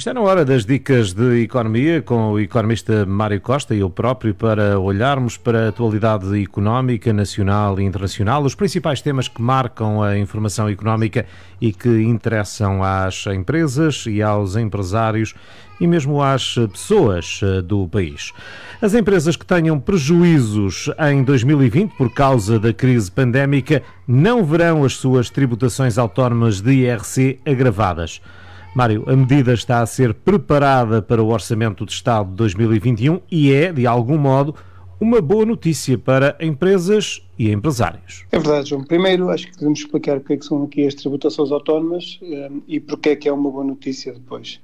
Está na hora das dicas de economia com o economista Mário Costa e eu próprio para olharmos para a atualidade económica nacional e internacional, os principais temas que marcam a informação económica e que interessam às empresas e aos empresários e mesmo às pessoas eh, do país. As empresas que tenham prejuízos em 2020 por causa da crise pandémica não verão as suas tributações autónomas de IRC agravadas. Mário, a medida está a ser preparada para o Orçamento de Estado de 2021 e é, de algum modo, uma boa notícia para empresas e empresários. É verdade, João. Primeiro, acho que devemos explicar o que, é que são aqui as tributações autónomas um, e porque é que é uma boa notícia depois.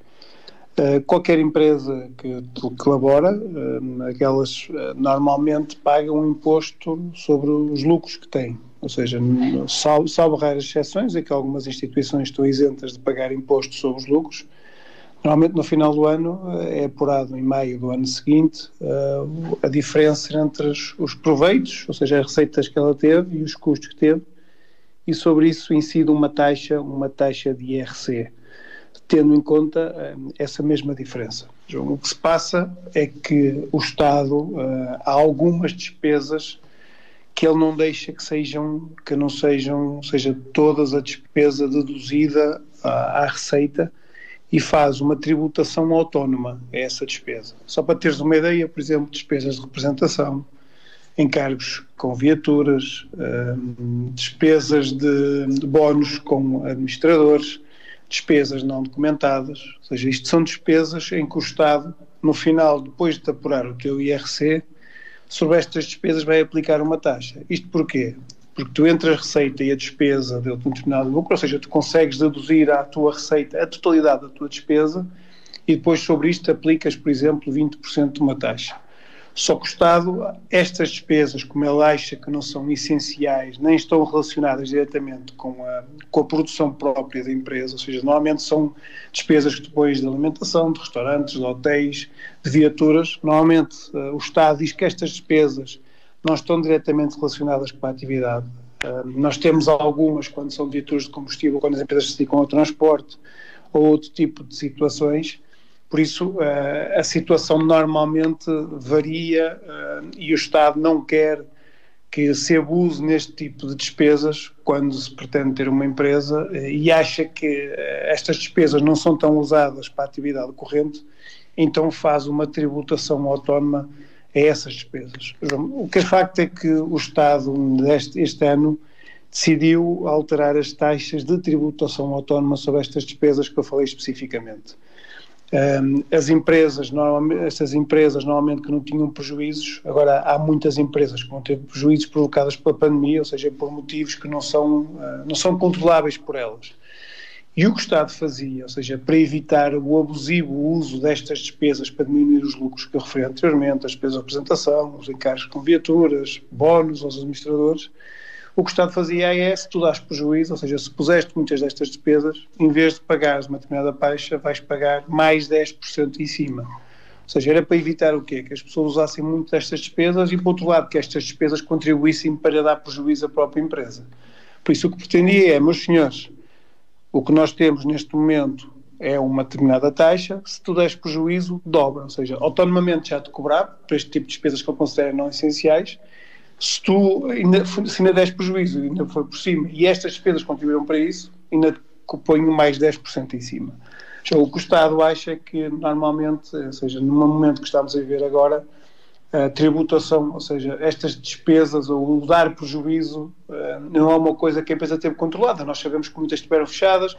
Uh, qualquer empresa que colabora, uh, aquelas normalmente pagam um imposto sobre os lucros que têm. Ou seja, salvo, salvo raras exceções, é que algumas instituições estão isentas de pagar imposto sobre os lucros. Normalmente no final do ano é apurado em maio do ano seguinte uh, a diferença entre os proveitos, ou seja, as receitas que ela teve e os custos que teve, e sobre isso incide uma taxa, uma taxa de IRC, tendo em conta uh, essa mesma diferença. O que se passa é que o Estado, há algumas despesas que ele não deixa que sejam, que não sejam, seja todas a despesa deduzida à, à receita e faz uma tributação autónoma a essa despesa. Só para teres uma ideia, por exemplo, despesas de representação, encargos com viaturas, hum, despesas de, de bónus com administradores, despesas não documentadas, ou seja, isto são despesas em que o Estado, no final, depois de apurar o teu IRC, sobre estas despesas vai aplicar uma taxa. Isto porquê? Porque tu entre a receita e a despesa de um determinado lucro, ou seja, tu consegues deduzir à tua receita a totalidade da tua despesa e depois sobre isto aplicas, por exemplo, 20% de uma taxa. Só que o Estado, estas despesas, como ele acha que não são essenciais, nem estão relacionadas diretamente com a, com a produção própria da empresa, ou seja, normalmente são despesas que depois de alimentação, de restaurantes, de hotéis, de viaturas, normalmente uh, o Estado diz que estas despesas não estão diretamente relacionadas com a atividade. Uh, nós temos algumas quando são viaturas de combustível, quando as empresas se dedicam ao transporte ou outro tipo de situações, por isso, uh, a situação normalmente varia uh, e o Estado não quer que se abuse neste tipo de despesas quando se pretende ter uma empresa uh, e acha que estas despesas não são tão usadas para a atividade corrente, então faz uma tributação autónoma a essas despesas. O que é facto é que o Estado, este, este ano, decidiu alterar as taxas de tributação autónoma sobre estas despesas que eu falei especificamente. As empresas, estas empresas normalmente que não tinham prejuízos, agora há muitas empresas que vão ter prejuízos provocados pela pandemia, ou seja, por motivos que não são, uh, não são controláveis por elas. E o que o Estado fazia, ou seja, para evitar o abusivo uso destas despesas para diminuir os lucros que eu referi anteriormente, as despesas de representação, os encargos com viaturas, bónus aos administradores, o que o Estado fazia é, se tu dás prejuízo, ou seja, se puseste muitas destas despesas, em vez de pagares uma determinada taxa, vais pagar mais 10% em cima. Ou seja, era para evitar o quê? Que as pessoas usassem muito destas despesas e, por outro lado, que estas despesas contribuíssem para dar prejuízo à própria empresa. Por isso, o que pretendia é, meus senhores, o que nós temos neste momento é uma determinada taxa, se tu deres prejuízo, dobra. Ou seja, autonomamente já te cobrar, para este tipo de despesas que eu considero não essenciais, se tu ainda, se ainda des prejuízo, ainda foi por cima, e estas despesas contribuíram para isso, ainda ponho mais 10% em cima. Já o que o Estado acha que normalmente, ou seja, no momento que estamos a viver agora, a tributação, ou seja, estas despesas ou o dar prejuízo eh, não é uma coisa que a empresa teve controlada. Nós sabemos que muitas estiveram fechadas,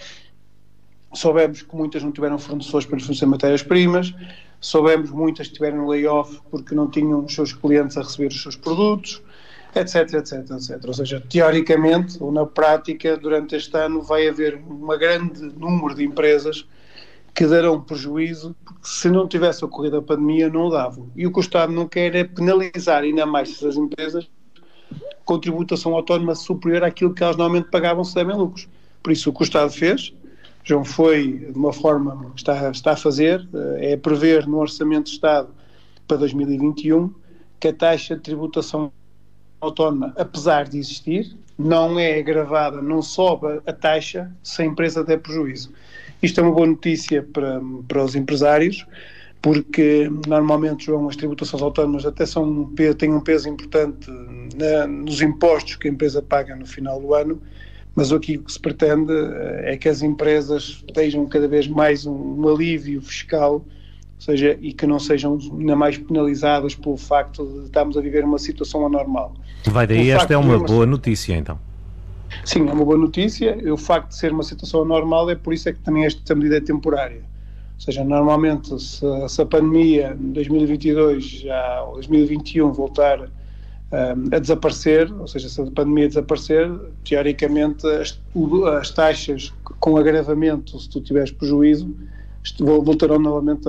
soubemos que muitas não tiveram fornecedores para fornecer matérias-primas, soubemos que muitas tiveram layoff porque não tinham os seus clientes a receber os seus produtos, etc, etc, etc. Ou seja, teoricamente ou na prática, durante este ano vai haver um grande número de empresas que darão prejuízo, porque se não tivesse ocorrido a pandemia, não davam. E o que o Estado não quer é penalizar ainda mais essas empresas com tributação autónoma superior àquilo que elas normalmente pagavam se devem lucros. Por isso, o que o Estado fez, João, foi, de uma forma que está, está a fazer, eh, é prever no Orçamento de Estado para 2021 que a taxa de tributação autónoma, apesar de existir, não é agravada, não sobe a taxa se a empresa der prejuízo. Isto é uma boa notícia para, para os empresários, porque normalmente, João, as tributações autónomas até são, têm um peso importante na, nos impostos que a empresa paga no final do ano, mas aqui o que se pretende eh, é que as empresas tenham cada vez mais um, um alívio fiscal, ou seja, e que não sejam ainda mais penalizadas pelo facto de estarmos a viver uma situação anormal. Vai daí, esta é uma boa notícia então. Sim, é uma boa notícia. O facto de ser uma situação anormal é por isso é que também esta medida é temporária. Ou seja, normalmente, se, se a pandemia em 2022 já, ou 2021 voltar um, a desaparecer, ou seja, se a pandemia desaparecer, teoricamente as, as taxas com agravamento, se tu tiveres prejuízo, voltarão novamente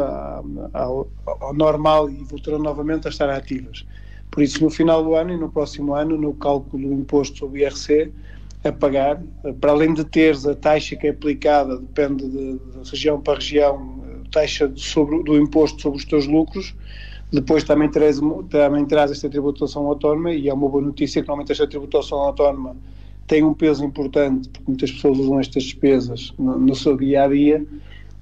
ao normal e voltarão novamente a estar ativas. Por isso, no final do ano e no próximo ano, no cálculo do imposto sobre IRC, a pagar, para além de teres a taxa que é aplicada, depende de, de região para região, taxa sobre, do imposto sobre os teus lucros, depois também terás, também terás esta tributação autónoma e é uma boa notícia que normalmente esta tributação autónoma tem um peso importante porque muitas pessoas usam estas despesas no, no seu dia a dia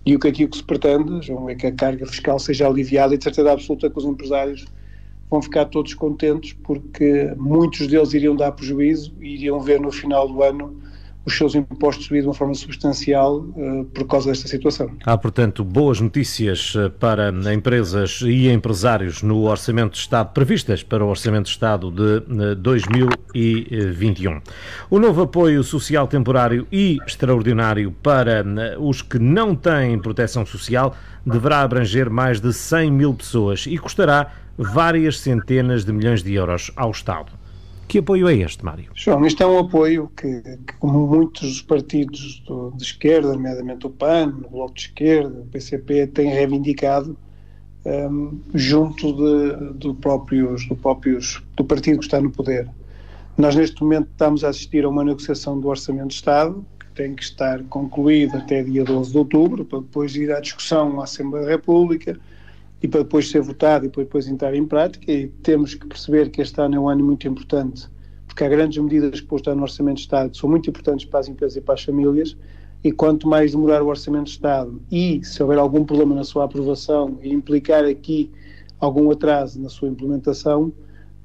e o que aqui que se pretende, João, é que a carga fiscal seja aliviada e de certeza absoluta que os empresários vão ficar todos contentes porque muitos deles iriam dar prejuízo e iriam ver no final do ano os seus impostos subir de uma forma substancial uh, por causa desta situação. Há, portanto, boas notícias eh, para empresas e empresários no Orçamento de Estado, previstas para o Orçamento de Estado de 2021. Eh, o novo apoio social temporário e extraordinário para os que não têm proteção social deverá abranger mais de 100 mil pessoas e custará várias centenas de milhões de euros ao Estado. Que apoio é este, Mário? João, este é um apoio que, que como muitos partidos do, de esquerda, nomeadamente o PAN, o Bloco de Esquerda, o PCP, têm reivindicado um, junto de, do, próprios, do, próprios, do partido que está no poder. Nós, neste momento, estamos a assistir a uma negociação do Orçamento de Estado, que tem que estar concluída até dia 12 de outubro, para depois ir à discussão à Assembleia da República, e para depois ser votado e para depois entrar em prática. E temos que perceber que este ano é um ano muito importante, porque há grandes medidas que postas no Orçamento de Estado são muito importantes para as empresas e para as famílias. E quanto mais demorar o Orçamento de Estado e se houver algum problema na sua aprovação e implicar aqui algum atraso na sua implementação,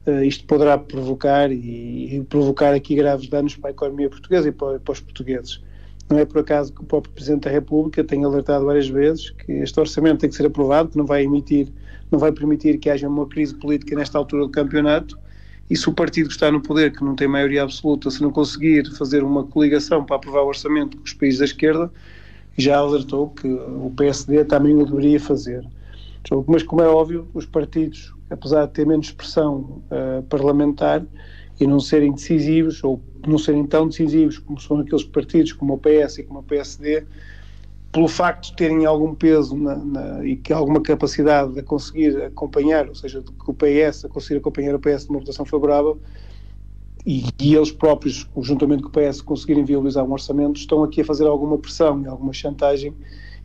uh, isto poderá provocar e, provocar aqui graves danos para a economia portuguesa e para, para os portugueses. Não é por acaso que o próprio Presidente da República tem alertado várias vezes que este orçamento tem que ser aprovado, que não vai emitir, não vai permitir que haja uma crise política nesta altura do campeonato. E se o partido que está no poder, que não tem maioria absoluta, se não conseguir fazer uma coligação para aprovar o orçamento com os países da esquerda, já alertou que o PSD também o deveria fazer. Mas, como é óbvio, os partidos, apesar de ter menos expressão uh, parlamentar, e não serem decisivos ou não serem tão decisivos como são aqueles partidos como o PS e como o PSD, pelo facto de terem algum peso na, na, e que alguma capacidade de conseguir acompanhar, ou seja, que o PS a conseguir acompanhar o PS numa votação favorável e, e, eles próprios, juntamente com o PS, conseguirem viabilizar um orçamento, estão aqui a fazer alguma pressão e alguma chantagem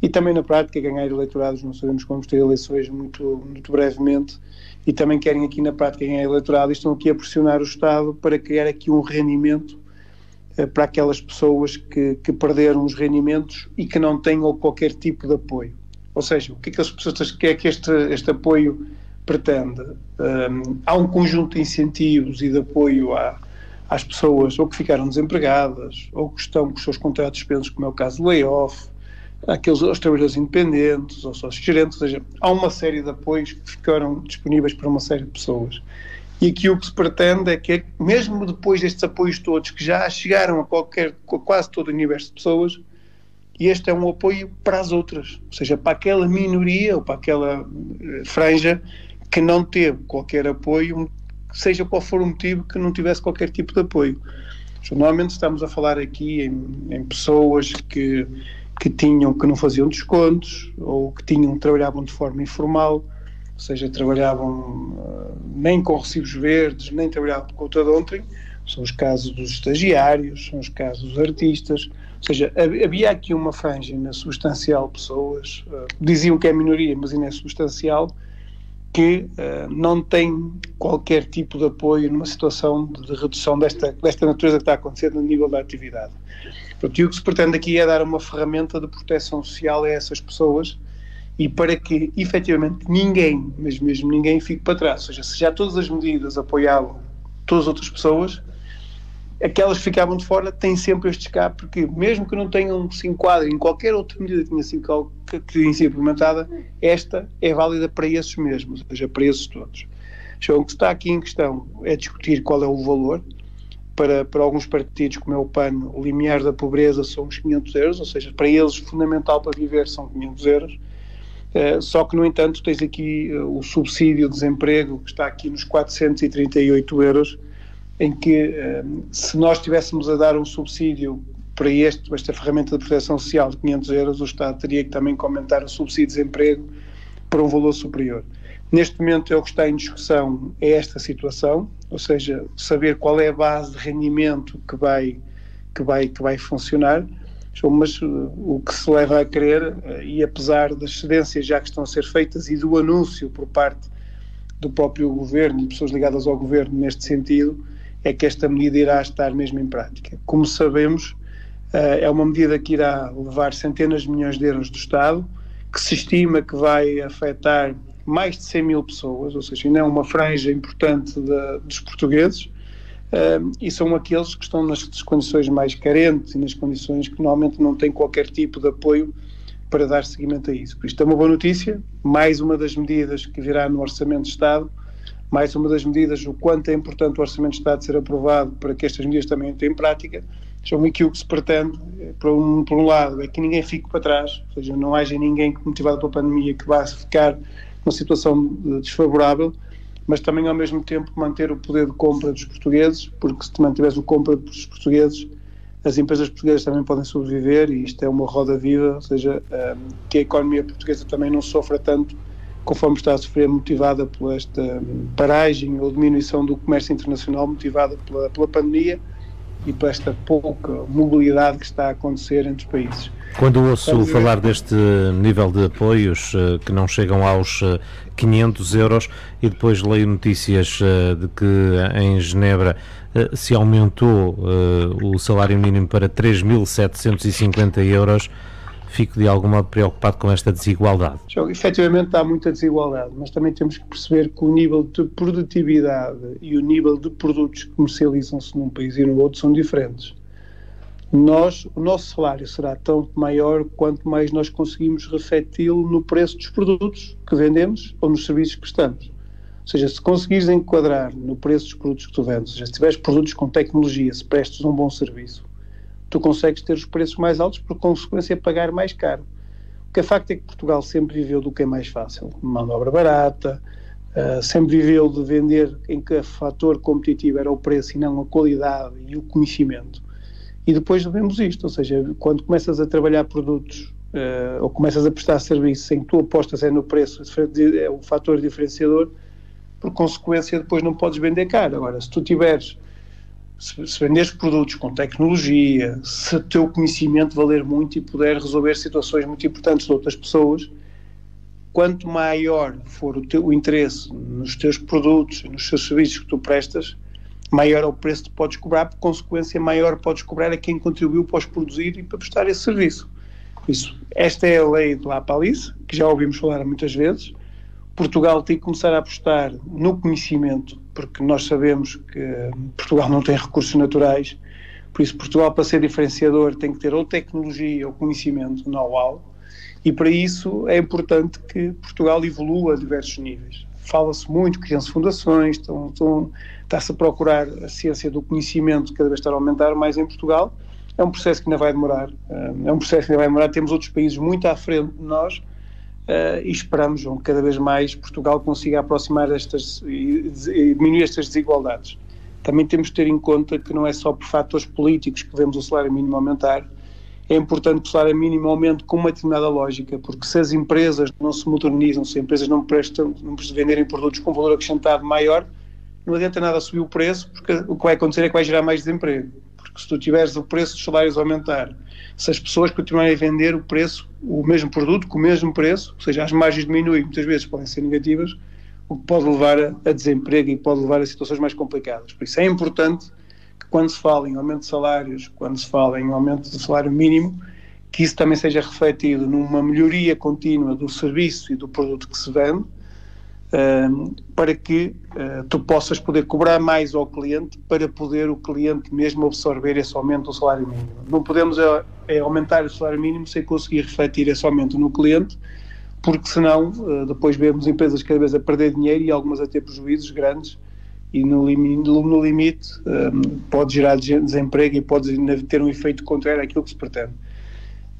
e também na prática ganhar eleitorados, não sabemos como ter eleições muito, muito brevemente e também querem aqui na prática ganhar eleitorado e estão aqui a pressionar o Estado para criar aqui um rendimento eh, para aquelas pessoas que, que, perderam os rendimentos e que não tenham qualquer tipo de apoio. Ou seja, o que é que as pessoas que é que este, este apoio pretende? Um, há um conjunto de incentivos e de apoio às pessoas ou que ficaram desempregadas ou que estão com os seus contratos suspensos, como é o caso do layoff, àqueles, aos trabalhadores independentes, aos sócios gerentes, ou seja, há uma série de apoios que ficaram disponíveis para uma série de pessoas. E aqui o que se pretende é que, mesmo depois destes apoios todos, que já chegaram a, qualquer, quase todo o universo de pessoas, este é um apoio para as outras, ou seja, para aquela minoria ou para aquela eh, franja que não teve qualquer apoio, seja qual for o motivo, que não tivesse qualquer tipo de apoio. Normalmente estamos a falar aqui em, em pessoas que que tinham que não faziam descontos ou que tinham trabalhavam de forma informal, ou seja, trabalhavam uh, nem com recibos verdes, nem trabalhavam com de ontem, são os casos dos estagiários, são os casos dos artistas, ou seja, havia aqui uma franja na substancial pessoas, uh, diziam que é minoria, mas ainda é substancial, que uh, não tem qualquer tipo de apoio numa situação de, de, redução desta, desta natureza que está acontecendo no nível da atividade. Portanto, o que se pretende aqui é dar uma ferramenta de proteção social a essas pessoas e para que efetivamente ninguém, mas mesmo ninguém, fique para trás. Ou seja, se já todas as medidas apoiavam todas as outras pessoas, aquelas que ficavam de fora têm sempre este escape, porque mesmo que não tenham se enquadrem em qualquer outra medida que tenha sido implementada, esta é válida para esses mesmos, ou seja, para esses todos. Então, o que está aqui em questão é discutir qual é o valor. Para, para alguns partidos, como é o PAN, o limiar da pobreza são os 500 euros, ou seja, para eles, fundamental para viver são 500 euros. Uh, só que, no entanto, tens aqui uh, o subsídio de desemprego, que está aqui nos 438 euros, em que um, se nós estivéssemos a dar um subsídio para este, esta ferramenta de proteção social de 500 euros, o Estado teria que também aumentar o subsídio de desemprego para um valor superior. Neste momento, é o que está em discussão é esta situação, ou seja, saber qual é a base de rendimento que vai, que vai, que vai funcionar, mas uh, o que se leva a crer, uh, e apesar das cedências já que estão a ser feitas e do anúncio por parte do próprio governo e pessoas ligadas ao governo neste sentido, é que esta medida irá estar mesmo em prática. Como sabemos, eh, é uma medida que irá levar centenas de milhões de euros do Estado, que se estima que vai afetar mais de 100 mil pessoas, ou seja, ainda é uma franja importante de, dos portugueses, eh, e são aqueles que estão nas condições mais carentes e nas condições que normalmente não têm qualquer tipo de apoio para dar seguimento a isso. Por isto é uma boa notícia, mais uma das medidas que virá no Orçamento de Estado, mais uma das medidas, o quanto é importante o Orçamento de Estado ser aprovado para que estas medidas também entrem em prática, são aquilo que se pretende, por um, por um lado, é que ninguém fique para trás, ou seja, não haja ninguém motivado pela pandemia que vá ficar numa situação desfavorável, mas também ao mesmo tempo manter o poder de compra dos portugueses, porque se mantiveres o compra dos portugueses, as empresas portuguesas também podem sobreviver e isto é uma roda viva, ou seja, um, que a economia portuguesa também não sofra tanto conforme está a sofrer, motivada por esta paragem ou diminuição do comércio internacional, motivada pela, pela pandemia e por esta pouca mobilidade que está a acontecer entre os países. Quando ouço falar deste nível de apoios eh, que não chegam aos 500 eh, euros e depois leio notícias eh, de que em Genebra se aumentou o salário mínimo para 3.750 euros, fico de algum modo preocupado com esta desigualdade. Então, efetivamente há muita desigualdade, mas também temos que perceber que o nível de produtividade e o nível de produtos que comercializam-se num país e no outro são diferentes. Nós, o nosso salário será tão maior quanto mais nós conseguimos refleti-lo no preço dos produtos que vendemos ou nos serviços que prestamos. Ou seja, se conseguires enquadrar no preço dos produtos que tu vendes, ou seja, se tiveres produtos com tecnologia, se prestes um bom serviço, tu consegues ter os preços mais altos, por consequência, pagar mais caro. O que é facto é que Portugal sempre viveu do que é mais fácil, mão de obra barata, uh, sempre viveu de vender em que o fator competitivo era o preço e não a qualidade e o conhecimento. E depois vemos isto, ou seja, quando começas a trabalhar produtos uh, ou começas a prestar serviços em que tu apostas é no preço, é o fator diferenciador, por consequência depois não podes vender caro. Agora, se tu tiveres se, venderes produtos com tecnologia, se o teu conhecimento valer muito e puder resolver situações muito importantes de outras pessoas, quanto maior for o teu interesse nos teus produtos, nos teus serviços que tu prestas, maior é o preço que podes cobrar, por consequência, maior podes cobrar a quem contribuiu para os produzir e para prestar esse serviço. Isso, esta é a lei de La Palice, que já ouvimos falar muitas vezes. Portugal tem que começar a apostar no conhecimento porque nós sabemos que Portugal não tem recursos naturais, por isso Portugal para ser diferenciador tem que ter ou tecnologia ou conhecimento, know-how, e para isso é importante que Portugal evolua a diversos níveis. Fala-se muito, criam-se fundações, estão, estão, está-se a procurar a ciência do conhecimento cada vez estar a aumentar mais em Portugal. É um processo que ainda vai demorar, é um processo que ainda vai demorar. Temos outros países muito à frente de nós, Uh, e esperamos que cada vez mais Portugal consiga aproximar estas e, e diminuir estas desigualdades. Também temos de ter em conta que não é só por fatores políticos que vemos o salário mínimo aumentar, é importante que o salário mínimo aumente com uma determinada lógica, porque se as empresas não se modernizam, se as empresas não prestam, não venderem produtos com valor acrescentado maior, não adianta nada subir o preço, porque o que vai acontecer é que vai gerar mais desemprego. Porque se tu tiveres o preço dos salários aumentar, se as pessoas continuarem a vender o preço o mesmo produto com o mesmo preço, ou seja, as margens diminuem, muitas vezes podem ser negativas, o que pode levar a, a desemprego e pode levar a situações mais complicadas. Por isso é importante que quando se fala em aumento de salários, quando se fala em aumento do salário mínimo, que isso também seja refletido numa melhoria contínua do serviço e do produto que se vende, para que uh, tu possas poder cobrar mais ao cliente para poder o cliente mesmo absorver esse aumento do salário mínimo. Não podemos é, é aumentar o salário mínimo sem conseguir refletir esse aumento no cliente, porque senão uh, depois vemos empresas cada vez a perder dinheiro e algumas a ter prejuízos grandes e no limite, no limite pode gerar desemprego e pode ter um efeito contrário àquilo que se pretende.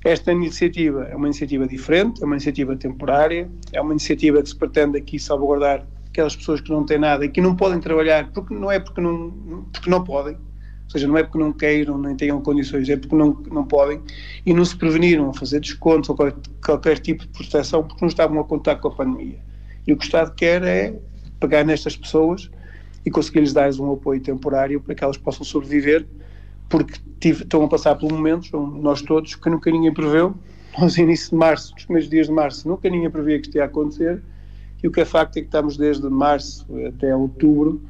Esta iniciativa é uma iniciativa diferente, é uma iniciativa temporária, é uma iniciativa que se pretende aqui salvaguardar aquelas pessoas que não têm nada e que não podem trabalhar, porque não é porque não, porque não podem, ou seja, não é porque não queiram, nem tenham condições, é porque não, não podem e não se preveniram a fazer descontos ou qualquer, qualquer tipo de proteção porque não estavam a contar com a pandemia. E o que o Estado quer é pegar nestas pessoas e conseguir-lhes dar um apoio temporário para que elas possam sobreviver porque tive, estão a passar por momentos, nós todos, que nunca ninguém preveu. Nós, início de março, nos primeiros dias de março, nunca ninguém previa que isto ia acontecer. E o que é facto é que estamos desde março até outubro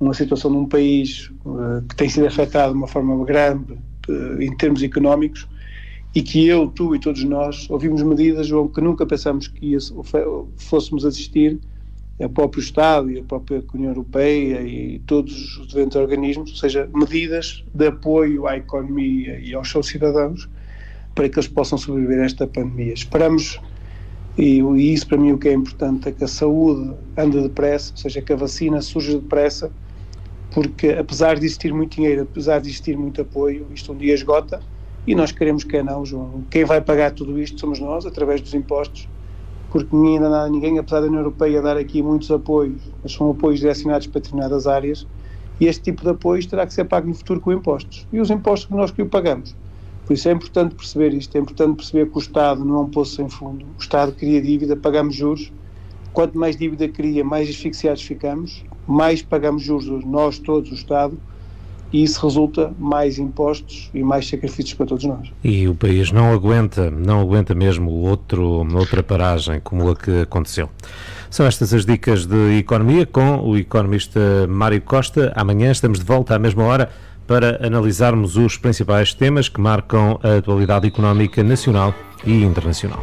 numa situação num país uh, que tem sido afetado de uma forma grande uh, em termos económicos e que eu, tu e todos nós ouvimos medidas, João, que nunca pensamos que ia, fôssemos assistir o próprio Estado e a própria União Europeia e todos os diferentes organismos, ou seja, medidas de apoio à economia e aos seus cidadãos para que eles possam sobreviver a esta pandemia. Esperamos, e, isso para mim o que é importante, é que a saúde ande depressa, ou seja, que a vacina surja depressa, porque apesar de existir muito dinheiro, apesar de existir muito apoio, isto um dia esgota e nós queremos que é não, João. Quem vai pagar tudo isto somos nós, através dos impostos porque ainda há ninguém, apesar da União Europeia dar aqui muitos apoios, mas são apoios direcionados para determinadas áreas, e este tipo de apoios terá que ser pago no futuro com impostos. E os impostos que nós que o pagamos. Por isso é importante perceber isto, é importante perceber que o Estado não é um poço sem fundo. O Estado cria dívida, pagamos juros. Quanto mais dívida cria, mais asfixiados ficamos, mais pagamos juros nós todos, o Estado, e isso resulta mais impostos e mais sacrifícios para todos nós. E o país não aguenta, não aguenta mesmo outro, outra paragem como a que aconteceu. São estas as dicas de economia com o economista Mário Costa. Amanhã estamos de volta à mesma hora para analisarmos os principais temas que marcam a atualidade económica nacional e internacional.